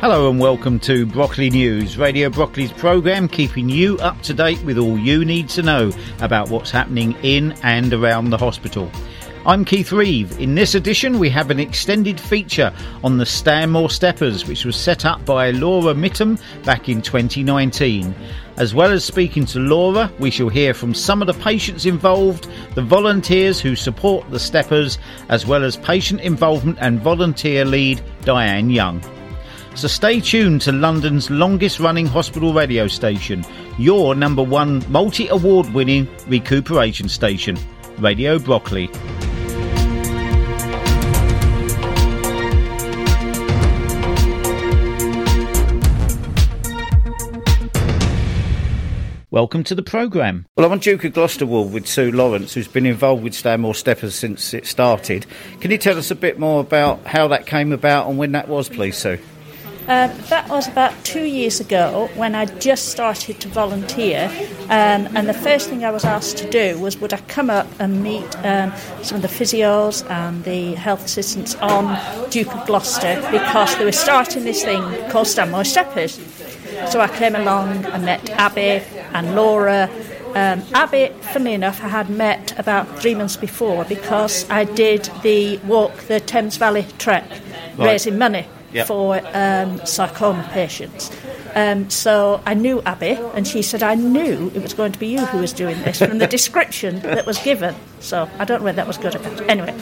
Hello and welcome to Brockley News, Radio Brockley's programme keeping you up to date with all you need to know about what's happening in and around the hospital. I'm Keith Reeve. In this edition, we have an extended feature on the Stanmore Steppers, which was set up by Laura Mittam back in 2019. As well as speaking to Laura, we shall hear from some of the patients involved, the volunteers who support the Steppers, as well as patient involvement and volunteer lead Diane Young. So stay tuned to London's longest running hospital radio station, your number one multi award winning recuperation station, Radio Brockley. Welcome to the programme. Well, I'm on Duke of Gloucester Ward with Sue Lawrence, who's been involved with Stanmore Steppers since it started. Can you tell us a bit more about how that came about and when that was, please, Sue? Um, that was about two years ago when I just started to volunteer, um, and the first thing I was asked to do was would I come up and meet um, some of the physios and the health assistants on Duke of Gloucester because they were starting this thing called Stanmore Steppers. So I came along and met Abby and Laura. Um, Abby, funnily enough, I had met about three months before because I did the walk the Thames Valley Trek, right. raising money yep. for um, sarcoma patients. Um, so I knew Abby, and she said, I knew it was going to be you who was doing this from the description that was given. So I don't know whether that was good or bad. Anyway,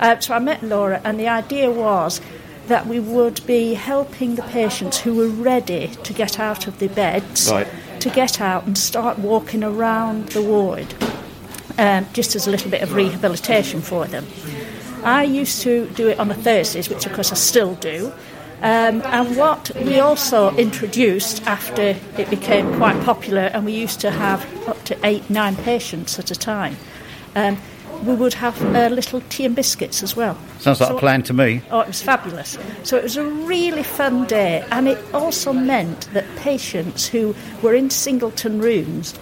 uh, so I met Laura, and the idea was that we would be helping the patients who were ready to get out of the beds, right. To get out and start walking around the ward, um, just as a little bit of rehabilitation for them. I used to do it on the Thursdays, which of course I still do. Um, and what we also introduced after it became quite popular, and we used to have up to eight, nine patients at a time, um, we would have uh, little tea and biscuits as well. Sounds like so, a plan to me. Oh, it was fabulous. So it was a really fun day, and it also meant that patients who were in singleton rooms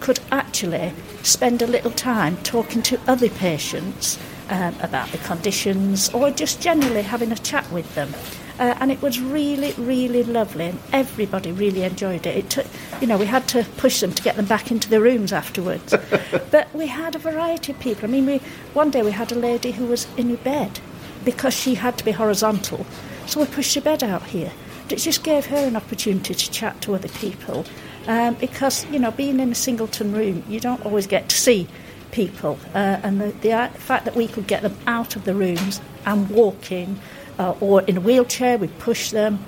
could actually spend a little time talking to other patients um, about the conditions or just generally having a chat with them. Uh, and it was really, really lovely, and everybody really enjoyed it. It took, you know, we had to push them to get them back into the rooms afterwards. but we had a variety of people. I mean, we one day we had a lady who was in her bed because she had to be horizontal, so we pushed her bed out here. It just gave her an opportunity to chat to other people, um, because you know, being in a singleton room, you don't always get to see people, uh, and the, the fact that we could get them out of the rooms and walking uh, or in a wheelchair, we push them,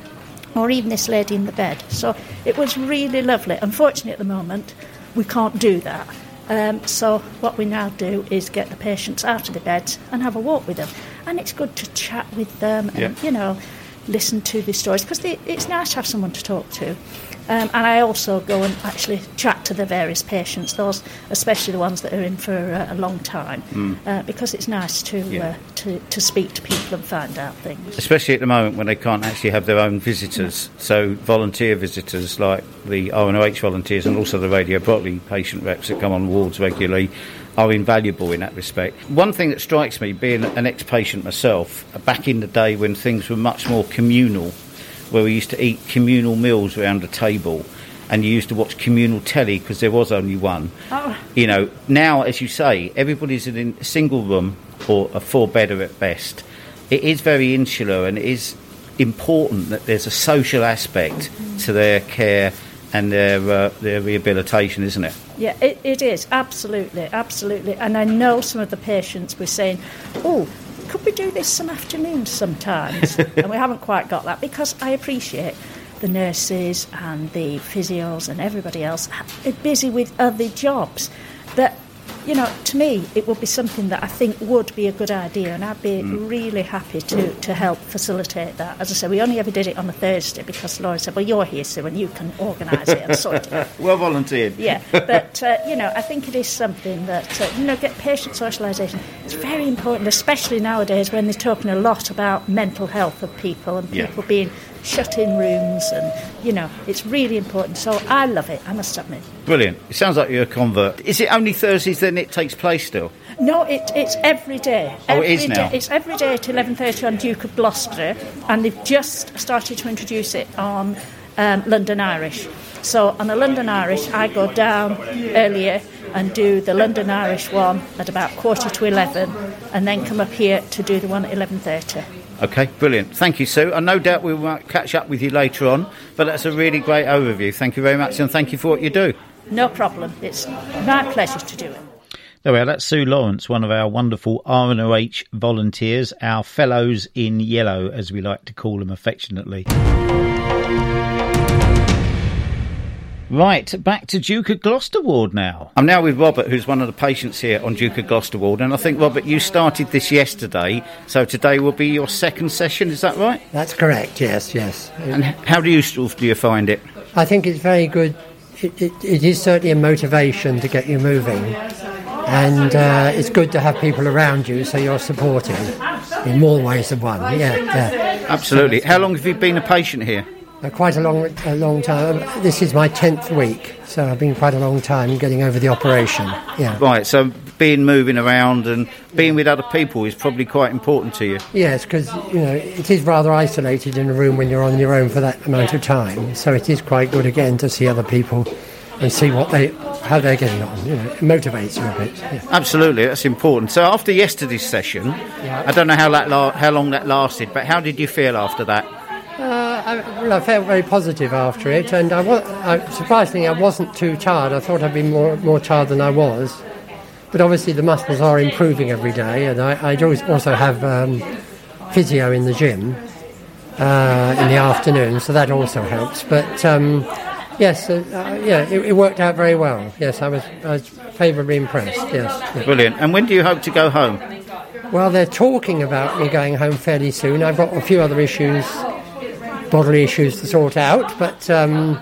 or even this lady in the bed. So it was really lovely. Unfortunately, at the moment, we can't do that. Um, so what we now do is get the patients out of the beds and have a walk with them, and it's good to chat with them and yeah. you know listen to the stories because it's nice to have someone to talk to. Um, and I also go and actually chat to the various patients, those especially the ones that are in for uh, a long time, mm. uh, because it's nice to, yeah. uh, to to speak to people and find out things. Especially at the moment when they can't actually have their own visitors, mm. so volunteer visitors like the RNOH volunteers and also the Radio Brockley patient reps that come on wards regularly are invaluable in that respect. One thing that strikes me, being an ex-patient myself, back in the day when things were much more communal where we used to eat communal meals around a table and you used to watch communal telly because there was only one. Oh. You know, now, as you say, everybody's in a single room or a four bedder at best. It is very insular and it is important that there's a social aspect mm-hmm. to their care and their uh, their rehabilitation, isn't it? Yeah, it, it is absolutely, absolutely. And I know some of the patients were saying, "Oh, could we do this some afternoons sometimes? and we haven't quite got that because I appreciate the nurses and the physios and everybody else are busy with other jobs. But you know, to me, it would be something that I think would be a good idea, and I'd be mm. really happy to, to help facilitate that. As I said, we only ever did it on a Thursday because Laura said, "Well, you're here, Sue, and you can organise it and sort it." well volunteered. Yeah, but uh, you know, I think it is something that uh, you know, get patient socialisation. It's very important, especially nowadays when they're talking a lot about mental health of people and people yeah. being shut in rooms, and you know, it's really important. So I love it, I must admit. Brilliant. It sounds like you're a convert. Is it only Thursdays then it takes place still? No, it, it's every day. Oh, every it is now? Day, it's every day at 11.30 on Duke of Gloucester, and they've just started to introduce it on um, London Irish. So on the London Irish, I go down earlier and do the London Irish one at about quarter to 11, and then come up here to do the one at 11.30. Okay, brilliant. Thank you, Sue. And no doubt we will catch up with you later on, but that's a really great overview. Thank you very much, and thank you for what you do. No problem. It's my pleasure to do it. There we are. That's Sue Lawrence, one of our wonderful RNOH volunteers, our fellows in yellow, as we like to call them affectionately. Right, back to Duke of Gloucester Ward now. I'm now with Robert, who's one of the patients here on Duke of Gloucester Ward. And I think, Robert, you started this yesterday, so today will be your second session, is that right? That's correct, yes, yes. And how do you, do you find it? I think it's very good. It, it, it is certainly a motivation to get you moving. And uh, it's good to have people around you so you're supported in more ways than one. Yeah, yeah. Absolutely. How long have you been a patient here? Uh, quite a long, a long time. This is my tenth week, so I've been quite a long time getting over the operation. Yeah. Right, so being moving around and being with other people is probably quite important to you. Yes, because you know it is rather isolated in a room when you're on your own for that amount of time. So it is quite good again to see other people and see what they how they're getting on. You know, it motivates you a bit. Yeah. Absolutely, that's important. So after yesterday's session, I don't know how that la- how long that lasted, but how did you feel after that? Uh, I, well, I felt very positive after it, and I was, I, surprisingly, I wasn't too tired. I thought I'd be more, more tired than I was. But obviously, the muscles are improving every day, and I, I also have um, physio in the gym uh, in the afternoon, so that also helps. But um, yes, uh, yeah, it, it, worked out very well. Yes, I was, I was favourably impressed. Yes, brilliant. And when do you hope to go home? Well, they're talking about me going home fairly soon. I've got a few other issues bodily issues to sort out, but um,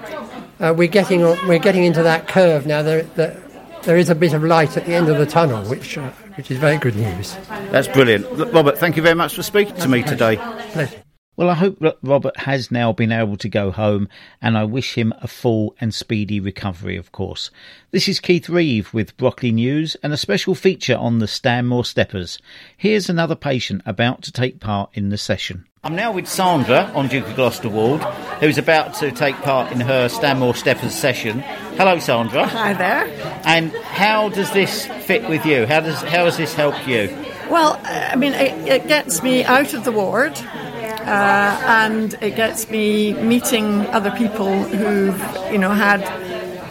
uh, we're getting we're getting into that curve now. There, there, there is a bit of light at the end of the tunnel, which uh, which is very good news. That's brilliant, Robert. Thank you very much for speaking to me today. Pleasure. Well, I hope that Robert has now been able to go home, and I wish him a full and speedy recovery, of course. This is Keith Reeve with Brockley News and a special feature on the Stanmore Steppers. Here's another patient about to take part in the session. I'm now with Sandra on Duke of Gloucester Ward, who's about to take part in her Stanmore Steppers session. Hello, Sandra. Hi there. And how does this fit with you? How does how has this helped you? Well, I mean, it, it gets me out of the ward uh, and it gets me meeting other people who've you know had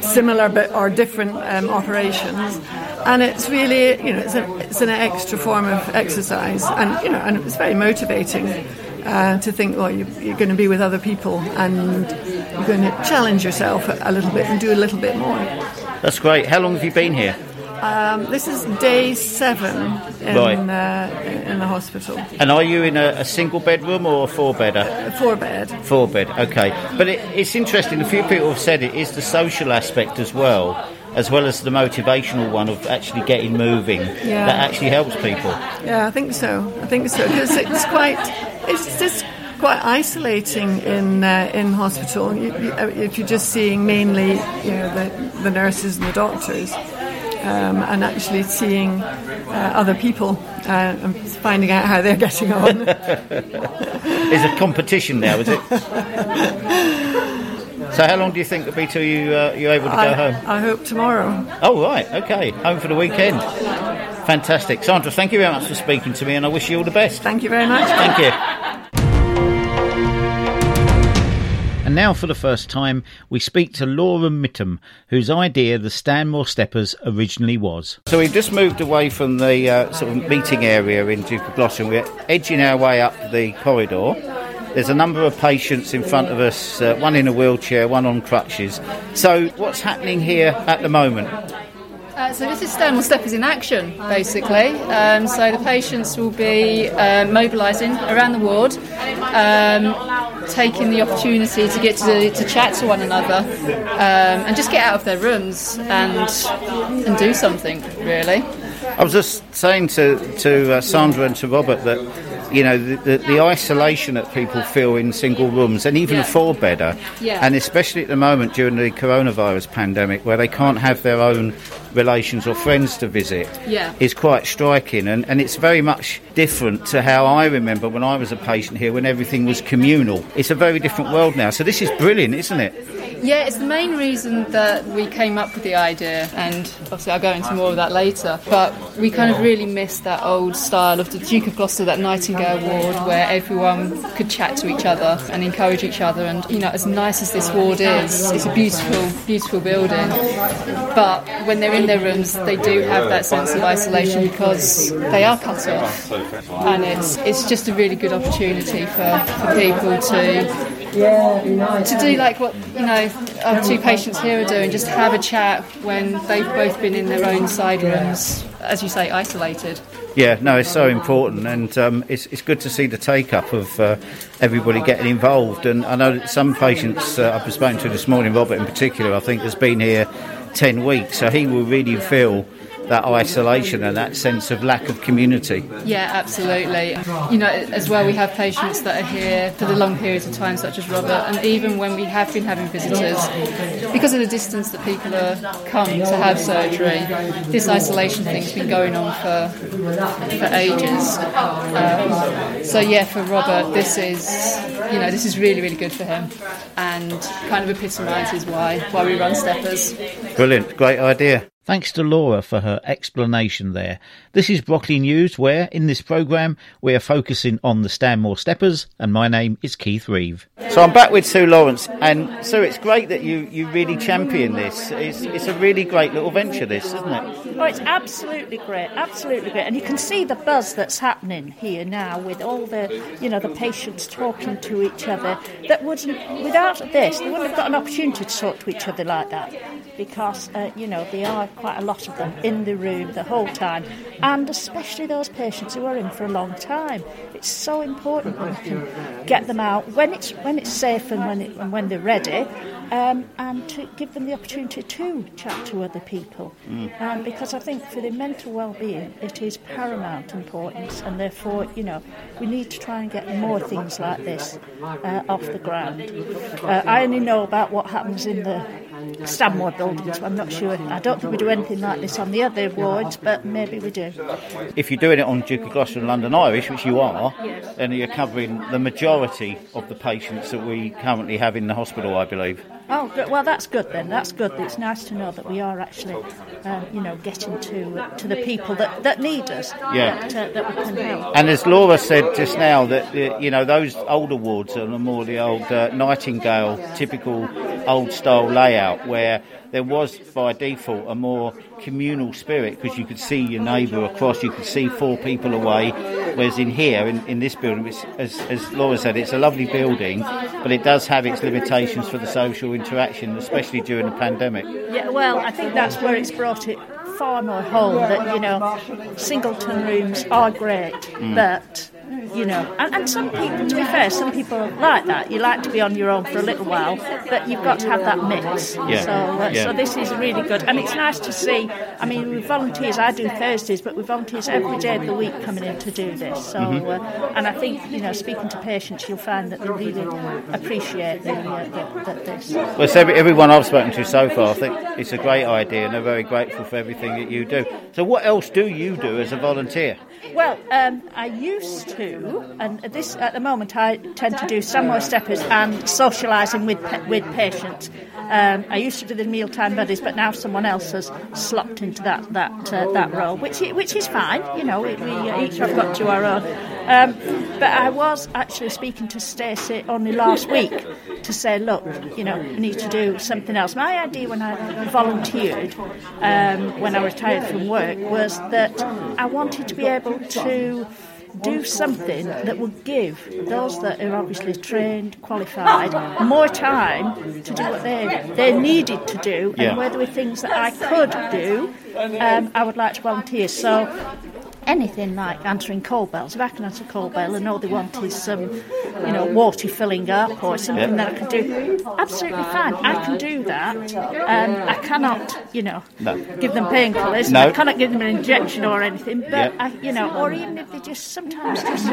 similar but or different um, operations and it's really you know it's, a, it's an extra form of exercise and you know and it's very motivating uh, to think well you, you're going to be with other people and you're going to challenge yourself a, little bit and do a little bit more that's great how long have you been here um, this is day seven in, right. uh, in the hospital. And are you in a, a single bedroom or a four bedder? A four bed. Four bed, okay. But it, it's interesting, a few people have said it is the social aspect as well, as well as the motivational one of actually getting moving, yeah. that actually helps people. Yeah, I think so. I think so. Because it's quite, it's just quite isolating in uh, in hospital. You, you, if you're just seeing mainly, you know, the, the nurses and the doctors um, and actually seeing uh, other people uh, and finding out how they're getting on. Is a competition now, is it? so, how long do you think it'll be till you uh, you're able to I, go home? I hope tomorrow. Oh right, okay, home for the weekend. Fantastic, Sandra. Thank you very much for speaking to me, and I wish you all the best. Thank you very much. Thank you. And now, for the first time, we speak to Laura Mittam, whose idea the Stanmore Steppers originally was. So we've just moved away from the uh, sort of meeting area in Duke of Gloucester. We're edging our way up the corridor. There's a number of patients in front of us, uh, one in a wheelchair, one on crutches. So, what's happening here at the moment? Uh, so this is Stanmore Steppers in action, basically. Um, so the patients will be uh, mobilising around the ward, um, taking the opportunity to get to, to chat to one another, um, and just get out of their rooms and and do something really. I was just saying to to uh, Sandra and to Robert that you know, the, the, the isolation that people feel in single rooms and even Yeah. a four bedder, Yeah. and especially at the moment during the coronavirus pandemic where they can't have their own relations or friends to visit, Yeah. is quite striking. And, and it's very much different to how I remember when I was a patient here when everything was communal. It's a very different world now. So this is brilliant, isn't it? Yeah, it's the main reason that we came up with the idea, and obviously I'll go into more of that later. But we kind of really missed that old style of the Duke of Gloucester, that Nightingale ward, where everyone could chat to each other and encourage each other. And you know, as nice as this ward is, it's a beautiful, beautiful building. But when they're in their rooms, they do have that sense of isolation because they are cut off, and it's it's just a really good opportunity for, for people to to do like what you know our two patients here are doing, just have a chat when they've both been in their own side rooms, as you say, isolated. Yeah, no, it's so important, and um, it's, it's good to see the take up of uh, everybody getting involved. And I know that some patients uh, I've been spoken to this morning, Robert in particular, I think has been here 10 weeks, so he will really feel that isolation and that sense of lack of community. Yeah, absolutely. You know, as well, we have patients that are here for the long periods of time, such as Robert, and even when we have been having visitors, because of the distance that people are come to have surgery, this isolation thing's been going on for for ages. Um, so yeah, for Robert, this is you know this is really really good for him, and kind of epitomises why why we run steppers. Brilliant, great idea. Thanks to Laura for her explanation there. This is Brockley News, where in this programme we are focusing on the Stanmore Steppers, and my name is Keith Reeve. So I'm back with Sue Lawrence, and Sue, it's great that you, you really champion this. It's, it's a really great little venture, this, isn't it? Oh, it's absolutely great, absolutely great, and you can see the buzz that's happening here now with all the, you know, the patients talking to each other. That wouldn't, without this, they wouldn't have got an opportunity to talk to each other like that, because uh, you know there are quite a lot of them in the room the whole time, and especially those patients who are in for a long time. It's so important when we can get them out when it's when it's safe and when it, and when they're ready. Um, and to give them the opportunity to chat to other people. Um, because I think for their mental well-being, it is paramount importance, and therefore, you know, we need to try and get more things like this uh, off the ground. Uh, I only know about what happens in the Stanmore building, so I'm not sure. I don't think we do anything like this on the other wards, but maybe we do. If you're doing it on Duke of Gloucester and London Irish, which you are, then you're covering the majority of the patients that we currently have in the hospital, I believe. Oh, well, that's good then. That's good. It's nice to know that we are actually, um, you know, getting to to the people that, that need us. Yeah. That, uh, that we can help. And as Laura said just now, that uh, you know those older wards are more the old uh, Nightingale typical old style layout, where there was by default a more communal spirit because you could see your neighbour across, you could see four people away. Whereas in here, in, in this building, which, as, as Laura said, it's a lovely building, but it does have its limitations for the social interaction, especially during the pandemic. Yeah, well, I think that's where it's brought it far more home that, you know, singleton rooms are great, mm. but, you know, and, and some people, to be fair, some people like that. You like to be on your own for a little while, but you've got to have that mix. Yeah, So, uh, yeah. so this is really good. And it's nice to see, I mean, with volunteers, I do Thursdays, but with volunteers every day of the week coming in to do this. So, Mm-hmm. uh, and I think, you know, speaking to patients, you'll find that they really appreciate the, uh, the, the, this. Well, it's every, everyone I've spoken to so far, I think it's a great idea, and they're very grateful for everything that you do. So, what else do you do as a volunteer? Well, um, I used to, and this at the moment I tend to do Stanmore Steppers and socialising with with patients. Um, I used to do the mealtime buddies, but now someone else has slopped into that that uh, that role, which which is fine. You know, we, we each have got to our own. Um, but I was actually speaking to Stacey only last week to say, look, you know, we need to do something else. My idea when I volunteered, um, when I retired from work, was that I wanted to be able to do something that would give those that are obviously trained, qualified, more time to do what they they needed to do, Yeah. and where there were things that I could do, um, I would like to volunteer. So anything like answering call bells. If I can answer call bell and all they want is some, you know, water filling up or something Yeah. that I can do, absolutely fine. I can do that. Um, I cannot, you know, No. give them painkillers. No. I cannot give them an injection or anything. But Yeah. I, you know, or even if they just sometimes just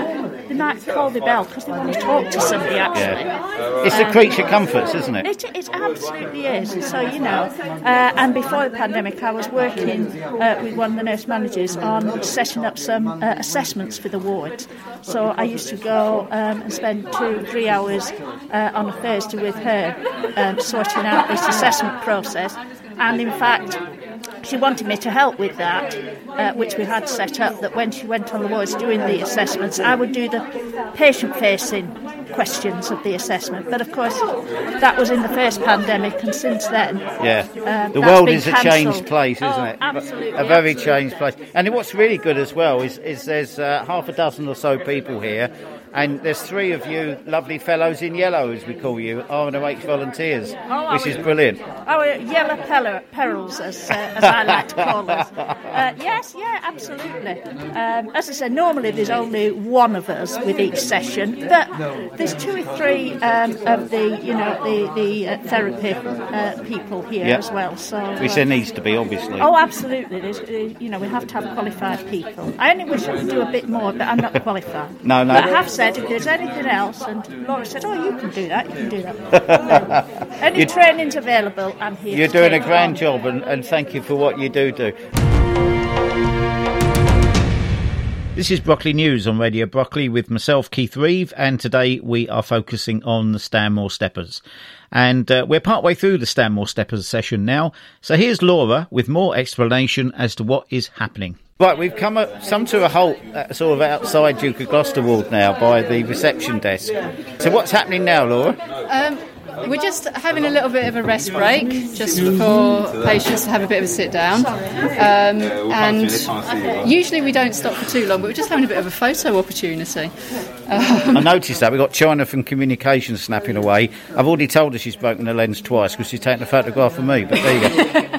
they might call the bell because they want to talk to somebody. Actually, Yeah. It's the creature comforts, isn't it? it, it absolutely is. So, you know, uh, and before the pandemic, I was working uh, with one of the nurse managers on setting up some uh, assessments for the wards. So I used to go um, and spend two, three hours uh, on a Thursday with her um, sorting out this assessment process. And in fact, she wanted me to help with that, uh, which we had set up. That when she went on the wards doing the assessments, I would do the patient-facing questions of the assessment. But of course, that was in the first pandemic, and since then, Yeah. Um, the world is a cancelled. changed place, isn't Oh, it? absolutely, A very absolutely. changed place. And what's really good as well is, is there's uh, half a dozen or so people here, and there's three of you lovely fellows in yellow, as we call you, RNOH volunteers, Oh, which is we? brilliant. Our yellow per- perils, as, uh, as I like to call us. Uh, yes, yeah, absolutely. Um, as I said, normally there's only one of us with each session, but there's two or three um, of the, you know, the the uh, therapy uh, people here Yeah. as well. So. Which uh, there needs to be, obviously. Oh, absolutely. There's, uh, you know, we have to have qualified people. I only wish I could do a bit more, but I'm not qualified. No, no. But I have said if there's anything else, and Laura said, "Oh, you can do that. You can do that." Any training's available. I'm here. You're doing a grand job, and, and thank you for what you do do. This is Brockley News on Radio Brockley with myself, Keith Reeve, and today we are focusing on the Stanmore Steppers. And uh, we're partway through the Stanmore Steppers session now, so here's Laura with more explanation as to what is happening. Right, we've come up, some to a halt uh, sort of outside Duke of Gloucester Ward now by the reception desk. So what's happening now, Laura? Um, we're just having a little bit of a rest break, just for patients to have a bit of a sit down. Um, and usually we don't stop for too long, but we're just having a bit of a photo opportunity. I noticed that. We've got China from Communications snapping away. I've already told her she's broken the lens twice because she's taken a photograph of me, but there you go.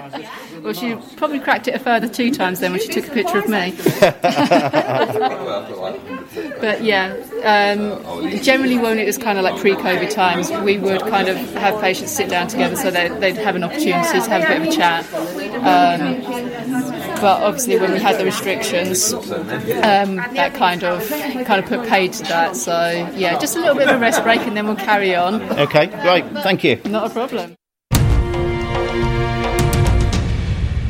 Well, she probably cracked it a further two times then when she took a picture of me. but yeah, um, generally when it was kind of like pre-COVID times, we would kind of have patients sit down together so they, they'd have an opportunity to have a bit of a chat. Um, but obviously when we had the restrictions, um, that kind of kind of put paid to that. So yeah, just a little bit of a rest break and then we'll carry on. Okay, great. Thank you. Not a problem.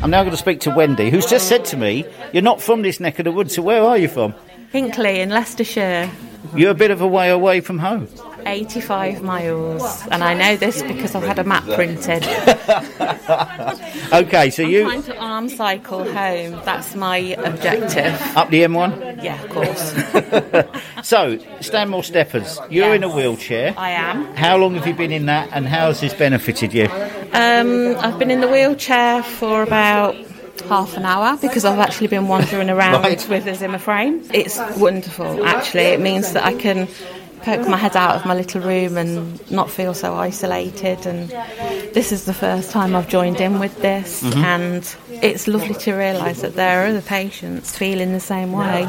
I'm now going to speak to Wendy, who's just said to me, You're not from this neck of the woods, so where are you from? Hinckley in Leicestershire, You're a bit of a way away from home. 85 miles. And I know this because I've had a map printed. Okay, so I'm you trying to arm cycle home. That's my objective. up the M1? Yeah, of course. So, Stanmore Steppers, you're in a wheelchair. I am. How long have you been in that and how has this benefited you? Um, I've been in the wheelchair for about half an hour because I've actually been wandering around Right. with a Zimmer frame. It's wonderful, actually. It means that I can poke my head out of my little room and not feel so isolated. And this is the first time I've joined in with this, mm-hmm. and it's lovely to realise that there are other patients feeling the same way,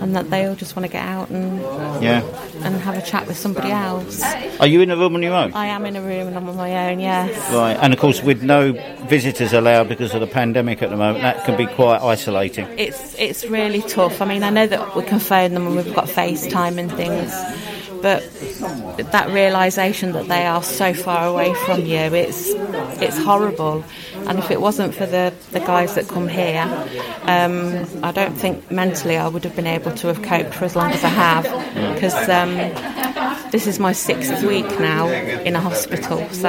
and that they all just want to get out and Yeah. and have a chat with somebody else. Are you in a room on your own? I am in a room and I'm on my own. Yes. Right, and of course, with no visitors allowed because of the pandemic at the moment, that can be quite isolating. it's it's really tough. I mean, I know that we can phone them and we've got FaceTime and things, but that realization that they are so far away from you, it's it's horrible. And if it wasn't for the, the guys that come here, um, I don't think mentally I would have been able to have coped for as long as I have, because um, this is my sixth week now in a hospital. So,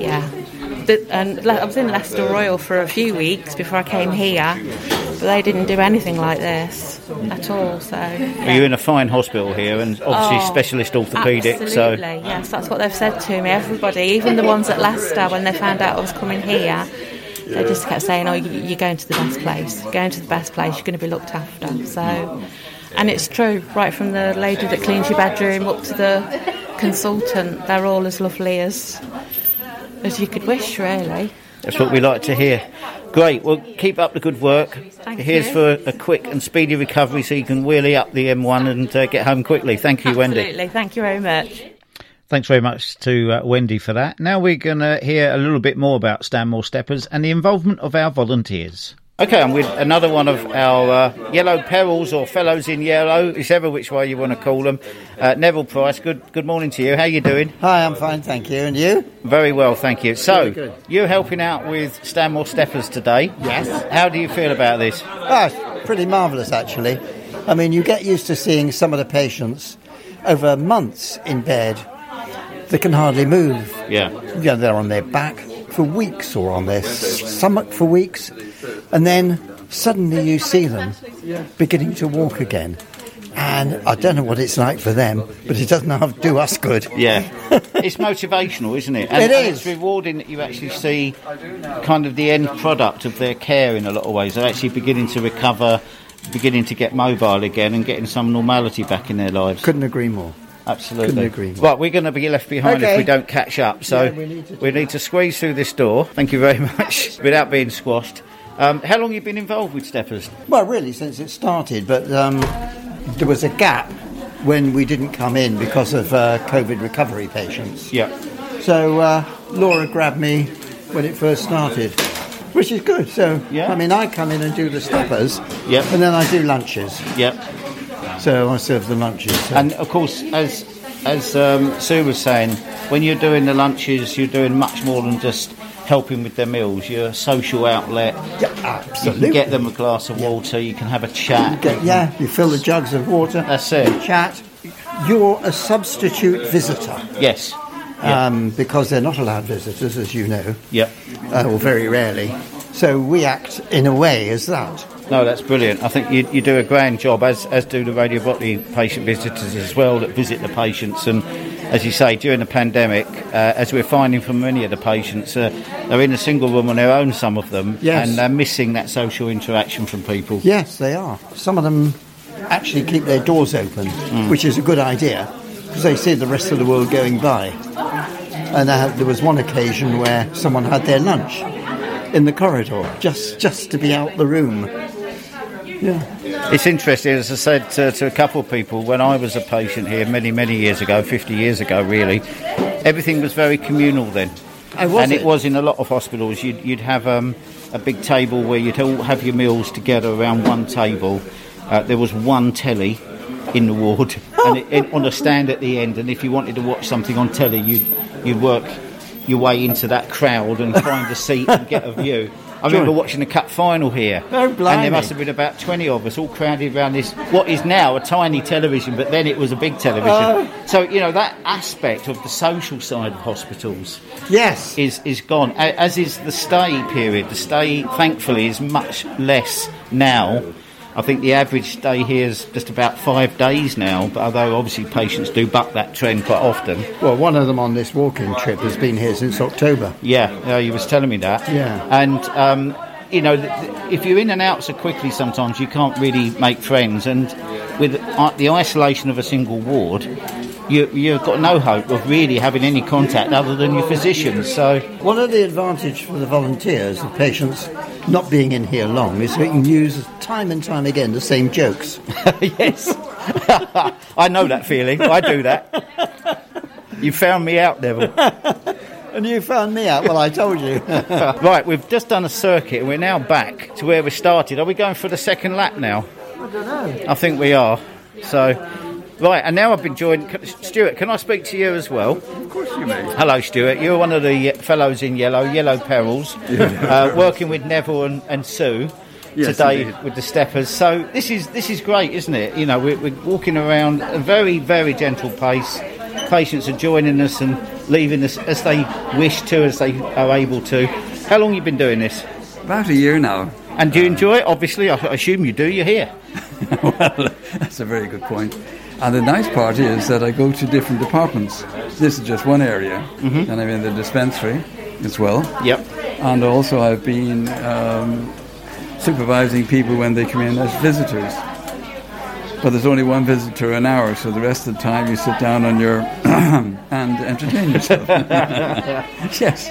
yeah. The, and Le- I was in Leicester Royal for a few weeks before I came here, but they didn't do anything like this at all. So Well, You're in a fine hospital here and obviously Oh, specialist orthopaedic, so Absolutely, yes, that's what they've said to me. Everybody, even the ones at Leicester, when they found out I was coming here, they just kept saying, "Oh, you- you're going to the best place. You're going to the best place. You're going to be looked after." So, and it's true, right from the lady that cleans your bedroom up to the consultant, they're all as lovely as as you could wish, really. that's what we like to hear. Great. Well, keep up the good work. Thank Here's you. for a quick and speedy recovery so you can wheelie up the M1 and uh, get home quickly. Thank you, Wendy. Absolutely. Thank you very much. Thanks very much to uh, Wendy for that. Now we're going to hear a little bit more about Stanmore Steppers and the involvement of our volunteers. Okay, I'm with another one of our uh, yellow perils or fellows in yellow, whichever which way you want to call them. Uh, Neville Price, good good morning to you. How you doing? Hi, I'm fine, thank you. And you? Very well, thank you. So, you're helping out with Stanmore Steppers today. Yes. How do you feel about this? It's pretty marvellous, actually. I mean, you get used to seeing some of the patients over months in bed that can hardly move. Yeah. You know, they're on their back for weeks or on their stomach for weeks, and then suddenly you see them beginning to walk again. And I don't know what it's like for them, but it doesn't have do us good. Yeah, it's motivational, isn't it? And, It and is. it's rewarding that you actually see kind of the end product of their care in a lot of ways. They're actually beginning to recover, beginning to get mobile again, and getting some normality back in their lives. Couldn't agree more. Absolutely. couldn't agree more. Right, we're going to be left behind if we don't catch up. So Yeah, we need to- squeeze through this door. Thank you very much. Without being squashed. Um, how long have you been involved with Steppers? Well, really, since it started, but um, there was a gap when we didn't come in because of uh, COVID recovery patients. Yeah. So uh, Laura grabbed me when it first started, which is good. So, Yeah. I mean, I come in and do the steppers, Yep. and then I do lunches. Yeah. So I serve the lunches. So- And of course, as as um, Sue was saying, when you're doing the lunches, you're doing much more than just helping with their meals. You're a social outlet. yeah, absolutely. You can get them a glass of water. You can have a chat. Get- yeah, you fill the jugs of water. That's it. Chat. You're a substitute visitor Yes. Yeah. um, because they're not allowed visitors, as you know. Yep. uh, or very rarely. So we act in a way as that. No, that's brilliant. I think you, you do a grand job, as as do the Radio Brockley patient visitors as well that visit the patients. And as you say, during the pandemic, uh, as we're finding from many of the patients, uh, they're in a single room on their own. Some of them, Yes. and they're missing that social interaction from people. Yes, they are. Some of them actually keep their doors open, which is a good idea because they see the rest of the world going by. And there was one occasion where someone had their lunch in the corridor just just to be out the room. Yeah. It's interesting, as I said to, to a couple of people, when I was a patient here many, many years ago, 50 years ago really, everything was very communal then. Oh, was and it? it? was in a lot of hospitals. You'd, you'd have um, a big table where you'd all have your meals together around one table. Uh, there was one telly in the ward and it, it, on a stand at the end, and if you wanted to watch something on telly, you'd, you'd work your way into that crowd and find a seat and get a view. I remember watching the cup final here, Oh, and there must have been about 20 of us all crowded around this, what is now a tiny television, but then it was a big television. Oh. So, you know, that aspect of the social side of hospitals Yes. is, is gone, as is the stay period. The stay, thankfully, is much less now. I think the average stay here is just about five days now, but although obviously patients do buck that trend quite often. Well, one of them on this walking trip has been here since October. Yeah, yeah, you was telling me that. Yeah. And um, you know, if you're in and out so quickly, sometimes you can't really make friends. And with uh, the isolation of a single ward, you, you've got no hope of really having any contact other than your physicians. So One of the advantages for the volunteers, the patients not being in here long, is we can use time and time again the same jokes. yes, I know that feeling. I do that. You found me out, Neville. And you found me out. Well, I told you. right, we've just done a circuit and we're now back to where we started. Are we going for the second lap now? I don't know. I think we are. So, right, and now I've been joined. Stuart, can I speak to you as well? Of course you may. Hello, Stuart. You're one of the fellows in yellow, Yellow Perils, uh, working with Neville and, and Sue. Yes, today indeed. with the steppers, so this is this is great, isn't it? You know, we're, we're walking around at a very very gentle pace. Patients are joining us and leaving us as they wish to, as they are able to. How long you been doing this? About a year now. And do you enjoy it? Obviously, I assume you do. You're here. well, that's a very good point. And the nice part is that I go to different departments. This is just one area, Mm-hmm. and I'm in the dispensary as well. Yep. And also, I've been um, supervising people when they come in as visitors. But there's only one visitor an hour, so the rest of the time you sit down on your and entertain yourself. yes.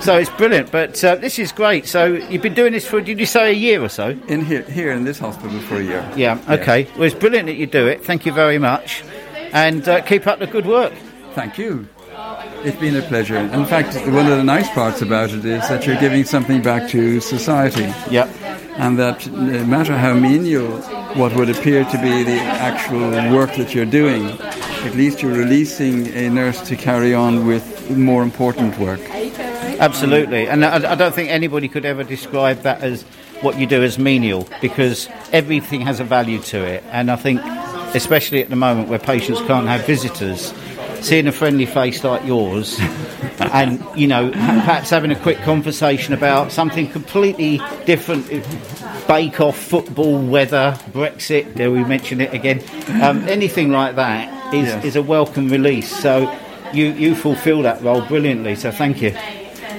So it's brilliant. But uh, this is great. So you've been doing this for, did you say a year or so? In here, here in this hospital for a year. Yeah, okay. Well, it's brilliant that you do it. Thank you very much. And uh, keep up the good work. Thank you. It's been a pleasure. In fact, one of the nice parts about it is that you're giving something back to society. Yep. And that no matter how menial what would appear to be the actual work that you're doing, at least you're releasing a nurse to carry on with more important work. Absolutely. And I, I don't think anybody could ever describe that as what you do as menial because everything has a value to it. And I think, especially at the moment where patients can't have visitors, seeing a friendly face like yours and, you know, perhaps having a quick conversation about something completely different bake off, football, weather, Brexit, dare we mention it again? Um, anything like that is, Yes. is a welcome release. So you, you fulfil that role brilliantly. So thank you.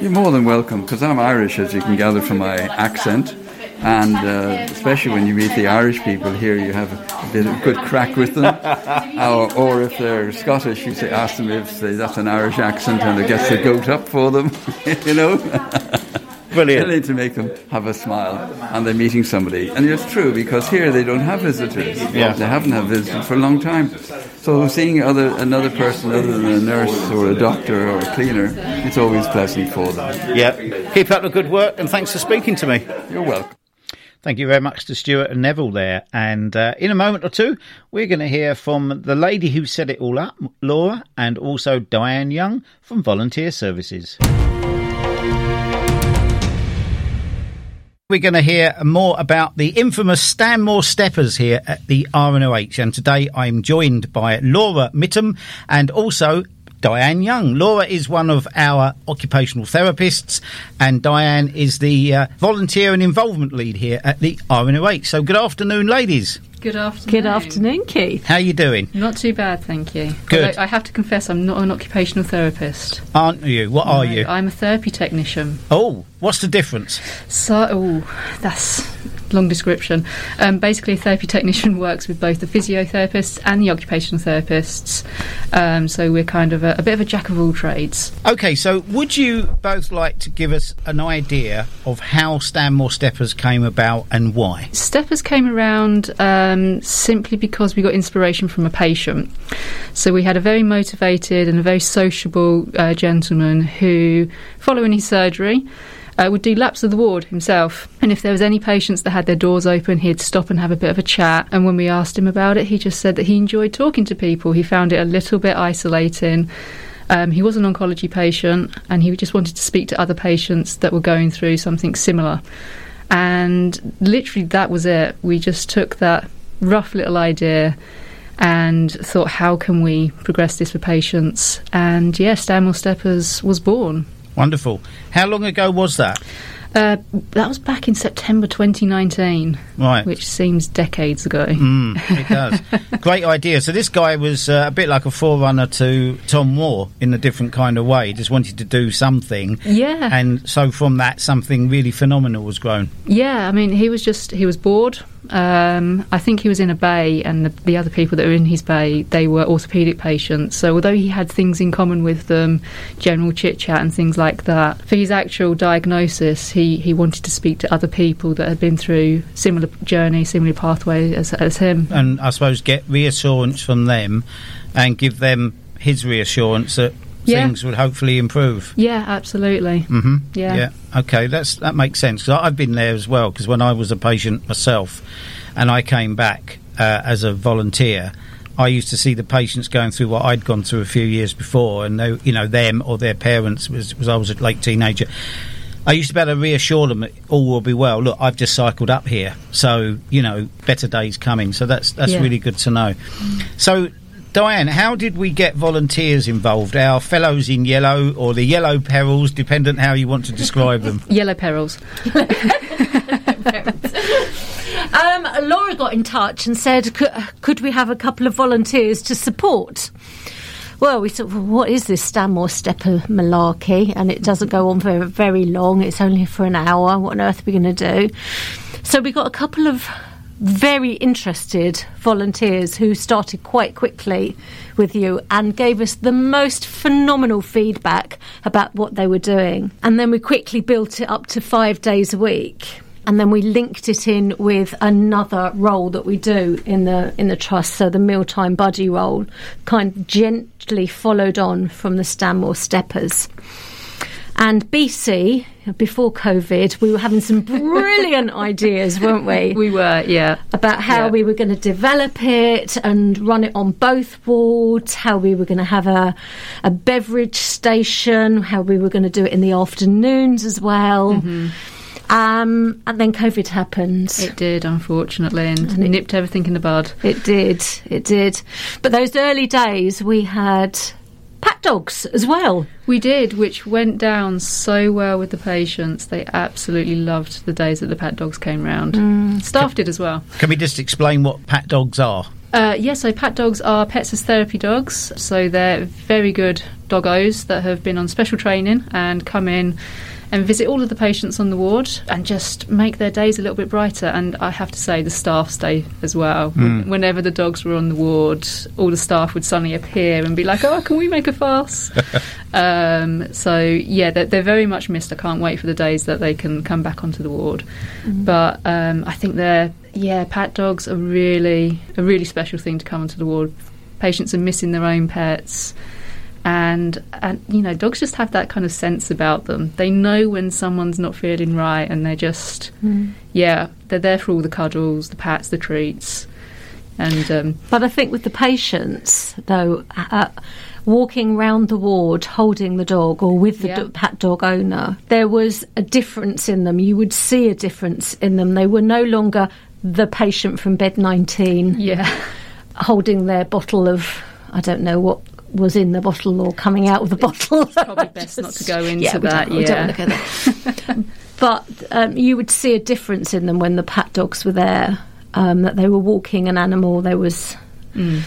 You're more than welcome, because I'm Irish, as you can gather from my accent. And uh, especially when you meet the Irish people here, you have a bit of good crack with them. or, or if they're Scottish, you say, ask them if they, that's an Irish accent and it gets the goat up for them, you know? Brilliant. Really to make them have a smile and they're meeting somebody. And it's true because here they don't have visitors. Yeah. They haven't had visitors for a long time. So seeing other another person other than a nurse or a doctor or a cleaner, it's always pleasant for them. Yeah. Keep up the good work and thanks for speaking to me. You're welcome. Thank you very much to Stuart and Neville there. And uh, in a moment or two, we're going to hear from the lady who set it all up, Laura, and also Diane Young from Volunteer Services. We're going to hear more about the infamous Stanmore Steppers here at the RNOH. And today I'm joined by Laura Mittum and also Diane Young. Laura is one of our occupational therapists, and Diane is the uh, volunteer and involvement lead here at the RNOH. So, good afternoon, ladies. Good afternoon. Good afternoon, Keith. How are you doing? Not too bad, thank you. Good. Although I have to confess, I'm not an occupational therapist. Aren't you? What are No, you? I'm a therapy technician. Oh, what's the difference? So, oh, that's long description. Um, basically, a therapy technician works with both the physiotherapists and the occupational therapists. Um, so we're kind of a, a bit of a jack of all trades. Okay, so would you both like to give us an idea of how Stanmore Steppers came about and why? Steppers came around um, simply because we got inspiration from a patient. So we had a very motivated and a very sociable uh, gentleman who, following his surgery, uh, would do laps of the ward himself. And if there was any patients that had their doors open, he'd stop and have a bit of a chat. And when we asked him about it, he just said that he enjoyed talking to people. He found it a little bit isolating. Um, he was an oncology patient, and he just wanted to speak to other patients that were going through something similar. And literally, that was it. We just took that rough little idea and thought, how can we progress this for patients? And yes, Stanmore Steppers was born. Wonderful. How long ago was that? Uh, that was back in September 2019, Right. which seems decades ago. Mm, it does. Great idea. So this guy was uh, a bit like a forerunner to Tom Moore in a different kind of way. Just wanted to do something, Yeah. and so from that, something really phenomenal was grown. Yeah, I mean, he was just he was bored. Um, I think he was in a bay, and the, the other people that were in his bay they were orthopedic patients. So although he had things in common with them, general chit chat and things like that, for his actual diagnosis, he he wanted to speak to other people that had been through similar journey, similar pathway as as him. And I suppose get reassurance from them, and give them his reassurance that Yeah. things would hopefully improve. Yeah, absolutely. Mm-hmm. Yeah. Yeah. Okay. That's that makes sense. 'Cause I've been there as well. Because when I was a patient myself, and I came back uh, as a volunteer, I used to see the patients going through what I'd gone through a few years before, and they, you know, them or their parents was, was I was a late teenager. I used to be able to reassure them that all will be well. Look, I've just cycled up here, so you know, better days coming. So that's that's Yeah. really good to know. So. Diane, how did we get volunteers involved? Our fellows in yellow or the yellow perils, dependent how you want to describe them. Yellow perils. Um, Laura got in touch and said, could, could we have a couple of volunteers to support? Well, we thought, well, what is this Stanmore Stepper malarkey? And it doesn't go on for very long. It's only for an hour. What on earth are we going to do? So we got a couple of very interested volunteers who started quite quickly with you and gave us the most phenomenal feedback about what they were doing. And then we quickly built it up to five days a week. And then we linked it in with another role that we do in the in the trust, so the mealtime buddy role, kind of gently followed on from the Stanmore Steppers. And BC, before COVID, we were having some brilliant ideas, weren't we? We were, yeah. About how Yeah. we were going to develop it and run it on both wards, how we were going to have a, a beverage station, how we were going to do it in the afternoons as well. Um, and then COVID happened. It did, unfortunately, and, it nipped everything in the bud. It did, it did. But those early days, we had pat dogs as well. We did, which went down so well with the patients. They absolutely loved the days that the pat dogs came round. Mm. Staff did as well. Can we just explain what pat dogs are? Uh, yeah, so pat dogs are pets as therapy dogs. So they're very good doggos that have been on special training and come in and visit all of the patients on the ward and just make their days a little bit brighter. And I have to say, the staff stay as well. Mm. Whenever the dogs were on the ward, all the staff would suddenly appear and be like, "Oh, can we make a fuss?" um, so yeah, they're, they're very much missed. I can't wait for the days that they can come back onto the ward. But um, I think they're yeah, pat dogs are really a really special thing to come onto the ward. Patients are missing their own pets. And and you know, dogs just have that kind of sense about them. They know when someone's not feeling right, and they're just Mm. yeah, they're there for all the cuddles, the pats, the treats, and um, But I think with the patients, though, uh, walking round the ward holding the dog or with the Yeah. do- pat dog owner, there was a difference in them. You would see a difference in them. They were no longer the patient from bed 19 yeah, holding their bottle of, I don't know what was in the bottle or coming out of the bottle. probably best not to go into yeah, we that. Don't, we don't to go there. but um, you would see a difference in them when the pat dogs were there. Um, that they were walking an animal. There was. Mm.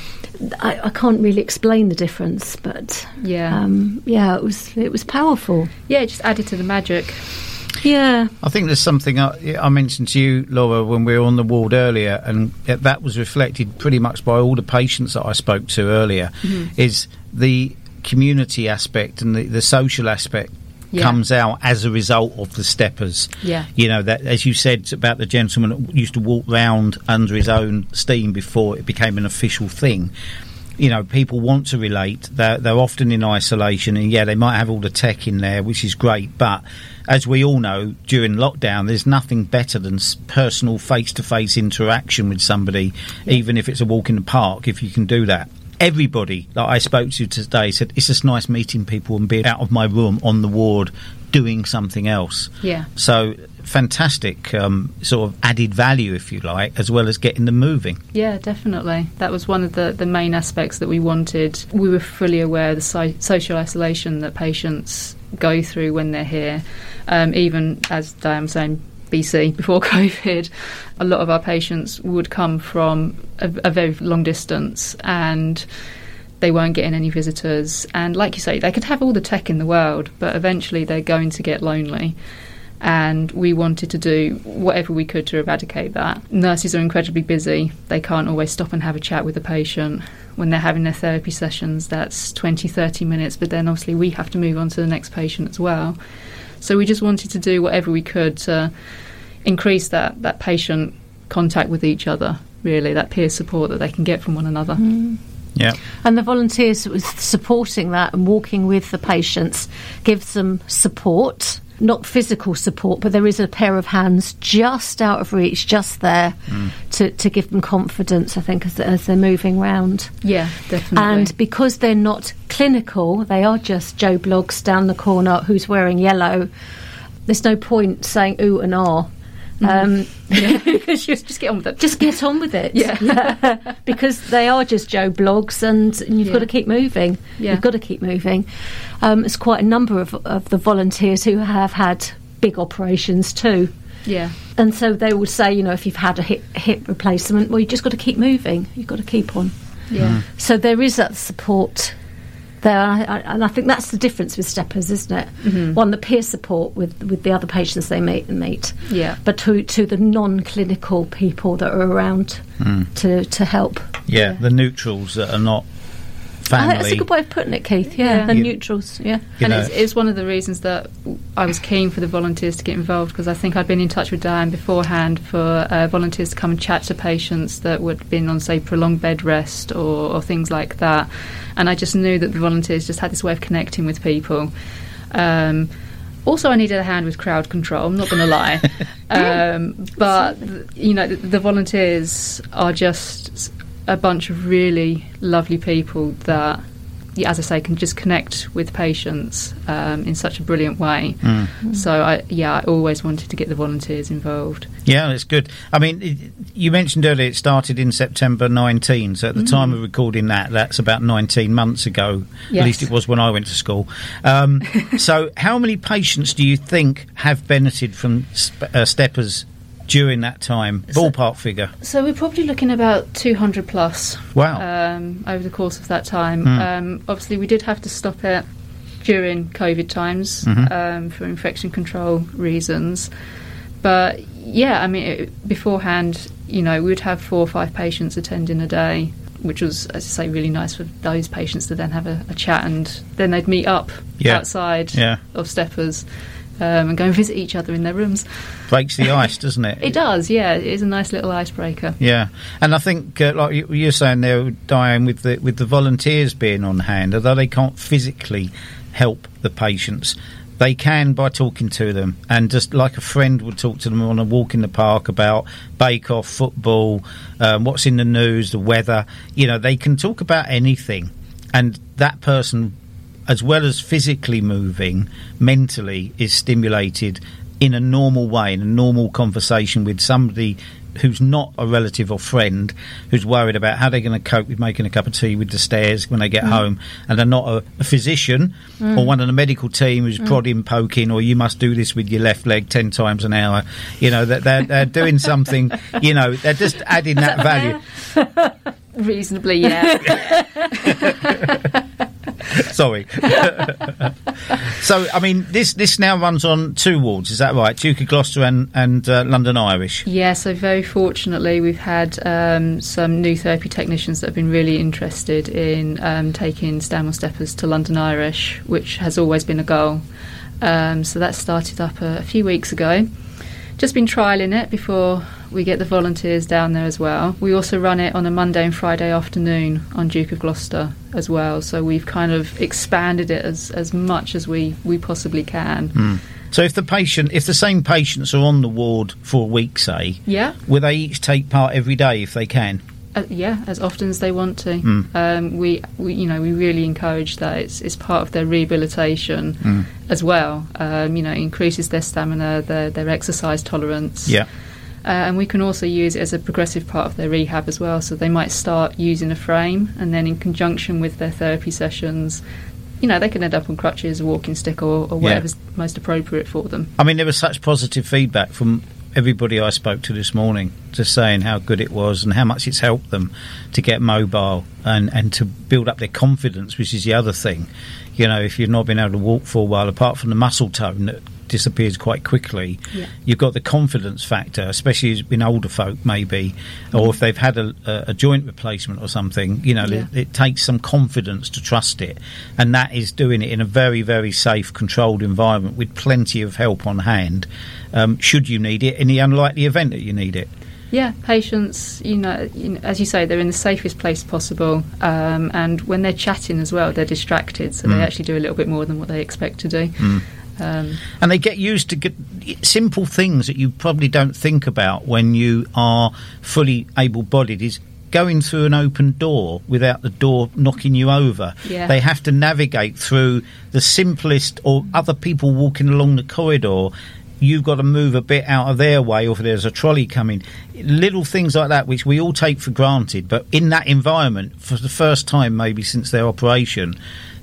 I, I can't really explain the difference, but Yeah. um, yeah, it was it was powerful. yeah, it just added to the magic. Yeah, I think there's something I, I mentioned to you, Laura, when we were on the ward earlier, and that was reflected pretty much by all the patients that I spoke to earlier, Mhm. is the community aspect and the, the social aspect Yeah. comes out as a result of the steppers. Yeah. You know, that as you said about the gentleman that used to walk round under his own steam before it became an official thing. You know, people want to relate. They're, they're often in isolation, and yeah, they might have all the tech in there, which is great. But as we all know, during lockdown, there's nothing better than personal face-to-face interaction with somebody, even if it's a walk in the park. If you can do that, everybody that I spoke to today said it's just nice meeting people and being out of my room on the ward doing something else. Yeah. So fantastic um, sort of added value, if you like, as well as getting them moving. Yeah, definitely. That was one of the, the main aspects that we wanted. We were fully aware of the so- social isolation that patients go through when they're here. Um, even as Diane was saying, BC, before COVID, a lot of our patients would come from a, a very long distance and they weren't getting any visitors. And like you say, they could have all the tech in the world, but eventually they're going to get lonely. And we wanted to do whatever we could to eradicate that. Nurses are incredibly busy. They can't always stop and have a chat with the patient. When they're having their therapy sessions, that's 20, 30 minutes, but then obviously we have to move on to the next patient as well. So we just wanted to do whatever we could to increase that, that patient contact with each other, really, that peer support that they can get from one another. Mm. Yeah. And the volunteers was supporting that and walking with the patients gives them support, not physical support, but there is a pair of hands just out of reach, just there to, to give them confidence, I think, as, as they're moving round. Yeah, definitely. And because they're not clinical, they are just Joe Bloggs down the corner who's wearing yellow. There's no point saying ooh and ah. Um, just, just get on with it. Just get on with it. Yeah. because they are just Joe Bloggs, and, and you've Yeah. got to keep moving. Yeah. You've got to keep moving. Um, there's quite a number of, of the volunteers who have had big operations too. Yeah. And so they will say, you know, if you've had a hip, hip replacement, well, you've just got to keep moving. You've got to keep on. Yeah. So there is that support there, and I, and I think that's the difference with steppers, isn't it? Mhm. One, the peer support with, with the other patients they meet, meet Yeah. but to, to the non-clinical people that are around Mm. to, to help. Yeah, the neutrals that are not I think that's a good way of putting it, Keith. Yeah, Yeah. the You- neutrals. Yeah. And know- it's, it's one of the reasons that I was keen for the volunteers to get involved because I think I'd been in touch with Diane beforehand for uh, volunteers to come and chat to patients that would have been on, say, prolonged bed rest or, or things like that. And I just knew that the volunteers just had this way of connecting with people. Um, also, I needed a hand with crowd control. I'm not going to lie, um, but you know, the, the volunteers are just a bunch of really lovely people that, as I say, can just connect with patients um, in such a brilliant way. Mm. So, I yeah, I always wanted to get the volunteers involved. Yeah, it's good. I mean, it, you mentioned earlier it started in September 19, so at the Mm. time of recording that, that's about 19 months ago. At least it was when I went to school. Um, so, how many patients do you think have benefited from sp- uh, steppers during that time? Ballpark figure. So we're probably looking about 200 plus. Wow. Um, over the course of that time. Mm. Um, obviously, we did have to stop it during COVID times Mhm. um, for infection control reasons. But yeah, I mean, it, beforehand, you know, we'd have four or five patients attending a day. Which was, as I say, really nice for those patients to then have a, a chat and then they'd meet up Yeah. outside Yeah. of Steppers um, and go and visit each other in their rooms. Breaks the ice, doesn't it? It does, yeah. It is a nice little icebreaker. Yeah, and I think, uh, like you- you're saying there, Diane, with the with the volunteers being on hand, although they can't physically help the patients, they can by talking to them, and just like a friend would talk to them on a walk in the park about Bake Off, football, um, what's in the news, the weather. You know, they can talk about anything, and that person, as well as physically moving, mentally is stimulated in a normal way, in a normal conversation with somebody who's not a relative or friend who's worried about how they're going to cope with making a cup of tea with the stairs when they get Mm. home and they're not a, a physician Mm. or one of the medical team who's Mm. prodding poking or you must do this with your left leg 10 times an hour you know that they're, they're doing something you know they're just adding that, value Reasonably, yeah. sorry so i mean this this now runs on two wards is that right duke of gloucester and, and uh, london irish Yeah, so very fortunately, we've had um, some new therapy technicians that have been really interested in um, taking Stanmore Steppers to London Irish, which has always been a goal. Um, so that started up a, a few weeks ago. Just been trialling it before we get the volunteers down there as well. We also run it on a Monday and Friday afternoon on Duke of Gloucester as well. So we've kind of expanded it as, as much as we, we possibly can. Hmm. So if the patient, if the same patients are on the ward for a week, say, Yeah. will they each take part every day if they can? Uh, yeah, as often as they want to. Mm. Um, we, we, you know, we really encourage that. It's, it's part of their rehabilitation Mm. as well. Um, you know, it increases their stamina, their, their exercise tolerance. Yeah. Uh, and we can also use it as a progressive part of their rehab as well. So they might start using a frame, and then in conjunction with their therapy sessions, you know, they can end up on crutches, a walking stick, or, or Yeah. whatever's most appropriate for them. I mean, there was such positive feedback from everybody I spoke to this morning, just saying how good it was and how much it's helped them to get mobile and, and to build up their confidence, which is the other thing. You know, if you've not been able to walk for a while, apart from the muscle tone that disappears quite quickly, Yeah. you've got the confidence factor, especially in older folk, maybe, or if they've had a, a, joint replacement or something. You know, Yeah. it, it takes some confidence to trust it, and that is doing it in a very, very safe, controlled environment with plenty of help on hand. Um, should you need it in the unlikely event that you need it? Yeah, patients, you know, you know, as you say, they're in the safest place possible, um, and when they're chatting as well, they're distracted, so Mm. they actually do a little bit more than what they expect to do. Mm. Um, and they get used to get simple things that you probably don't think about when you are fully able-bodied is going through an open door without the door knocking you over. Yeah. they have to navigate through the simplest or other people walking along the corridor. You've got to move a bit out of their way or if there's a trolley coming. Little things like that which we all take for granted but in that environment for the first time maybe since their operation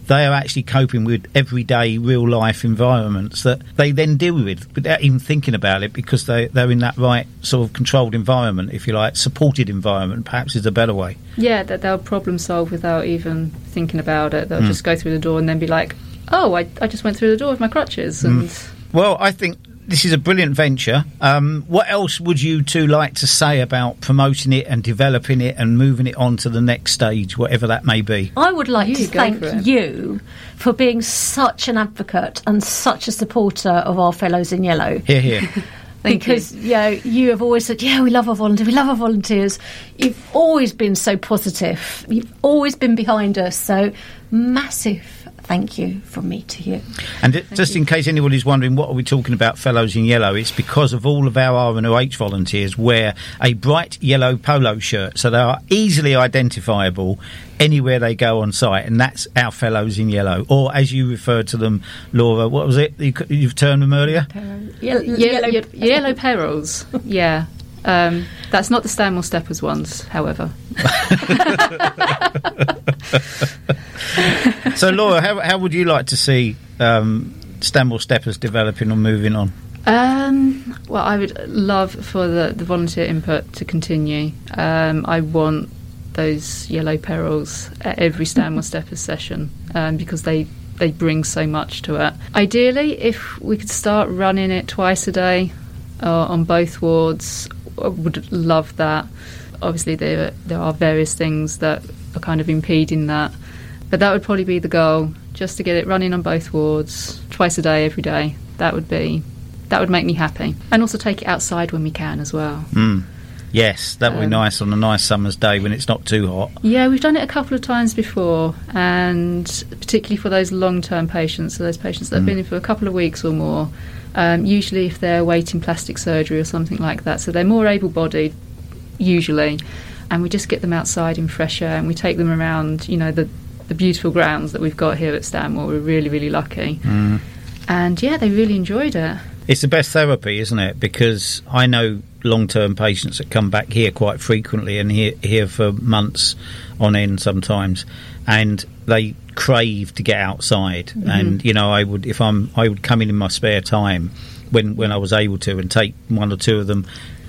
they are actually coping with everyday real life environments that they then deal with without even thinking about it because they, they're in that right sort of controlled environment, if you like, supported environment, perhaps is a better way. Yeah, that they'll problem solve without even thinking about it. They'll hmm. just go through the door and then be like, oh, I, I just went through the door with my crutches. Hmm. And Well, I think this is a brilliant venture. Um, what else would you two like to say about promoting it and developing it and moving it on to the next stage, whatever that may be? I would like You to thank for you for being such an advocate and such a supporter of our fellows in yellow. Here, here. Thank because you. know, you have always said, "Yeah, we love our volunteers. We love our volunteers." You've always been so positive. You've always been behind us. So, massive thank you from me to you. And it, just in case anybody's wondering, what are we talking about, Fellows in Yellow? It's because of all of our RNOH volunteers wear a bright yellow polo shirt, so they are easily identifiable anywhere they go on site, and that's our Fellows in Yellow, or as you referred to them, Laura. What was it you, you've termed them earlier? Yellow, Ye- ye- yellow perils. yeah. Um, that's not the Stanmore Steppers ones, however. so, Laura, how, how would you like to see um, Steppers developing or moving on? Um, well, I would love for the, the volunteer input to continue. Um, I want those yellow perils at every Stanmore Steppers session um, because they, they bring so much to it. Ideally, if we could start running it twice a day uh, on both wards, I would love that. Obviously, there there are various things that are kind of impeding that, but that would probably be the goal, just to get it running on both wards twice a day, every day. That would be that would make me happy, and also take it outside when we can as well. Mm. Yes, that would be Um, nice on a nice summer's day when it's not too hot. Yeah, we've done it a couple of times before, and particularly for those long-term patients, so those patients that have Mm. been in for a couple of weeks or more. Um, usually, if they're waiting plastic surgery or something like that, so they're more able-bodied, usually, and we just get them outside in fresh air, and we take them around, you know, the the beautiful grounds that we've got here at Stanmore. We're really, really lucky, Mm. and yeah, they really enjoyed it. It's the best therapy, isn't it? Because I know long-term patients that come back here quite frequently and here here for months on end sometimes, and they crave to get outside. And you know, I would if I'm I would come in in my spare time when when I was able to and take one or two of them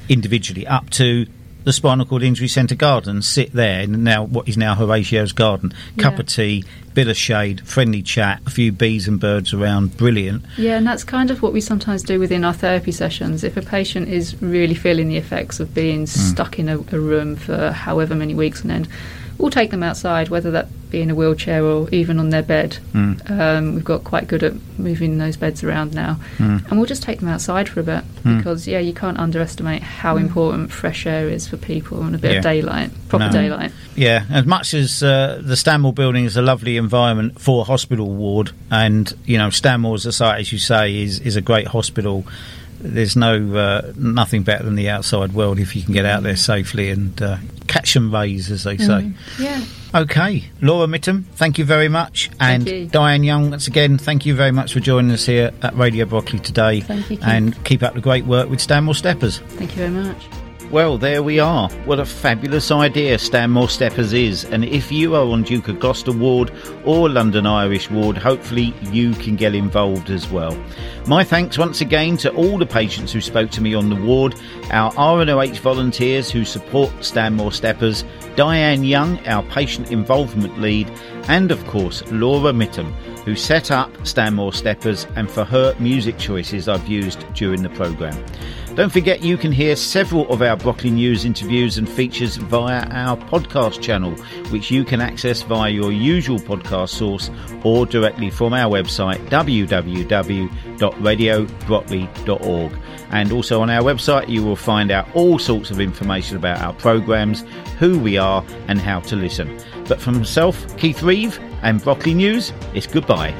individually up to the spinal cord injury centre garden, sit there in now what is now Horatio's garden, cup Yeah. of tea, bit of shade, friendly chat, a few bees and birds around, brilliant. Yeah, and that's kind of what we sometimes do within our therapy sessions. If a patient is really feeling the effects of being hmm. stuck in a, a room for however many weeks on end, we'll take them outside, whether that be in a wheelchair or even on their bed. Mm. Um, we've got quite good at moving those beds around now, Mm. and we'll just take them outside for a bit Mm. because yeah, you can't underestimate how important fresh air is for people and a bit Yeah. of daylight, proper No. daylight. Yeah, as much as uh, the Stanmore building is a lovely environment for a hospital ward, and you know Stanmore's a site, as you say, is is a great hospital. There's no uh, nothing better than the outside world if you can get out there safely and uh, catch some rays, as they say. Yeah. Okay, Laura Mitton, thank you very much, and you. Diane Young, once again, thank you very much for joining us here at Radio Brockley today. Thank you, Keith. and keep up the great work with Stanmore Steppers. Thank you very much. Well, there we are. What a fabulous idea Stanmore Steppers is. And if you are on Duke of Gloucester Ward or London Irish Ward, hopefully you can get involved as well. My thanks once again to all the patients who spoke to me on the ward, our RNOH volunteers who support Stanmore Steppers, Diane Young, our patient involvement lead, and of course Laura Mitton, who set up Stanmore Steppers and for her music choices I've used during the programme. Don't forget you can hear several of our Brockley News interviews and features via our podcast channel, which you can access via your usual podcast source or directly from our website www.radiobrockley.org. And also on our website you will find out all sorts of information about our programs, who we are and how to listen. But from myself, Keith Reeve and Brockley News, it's goodbye.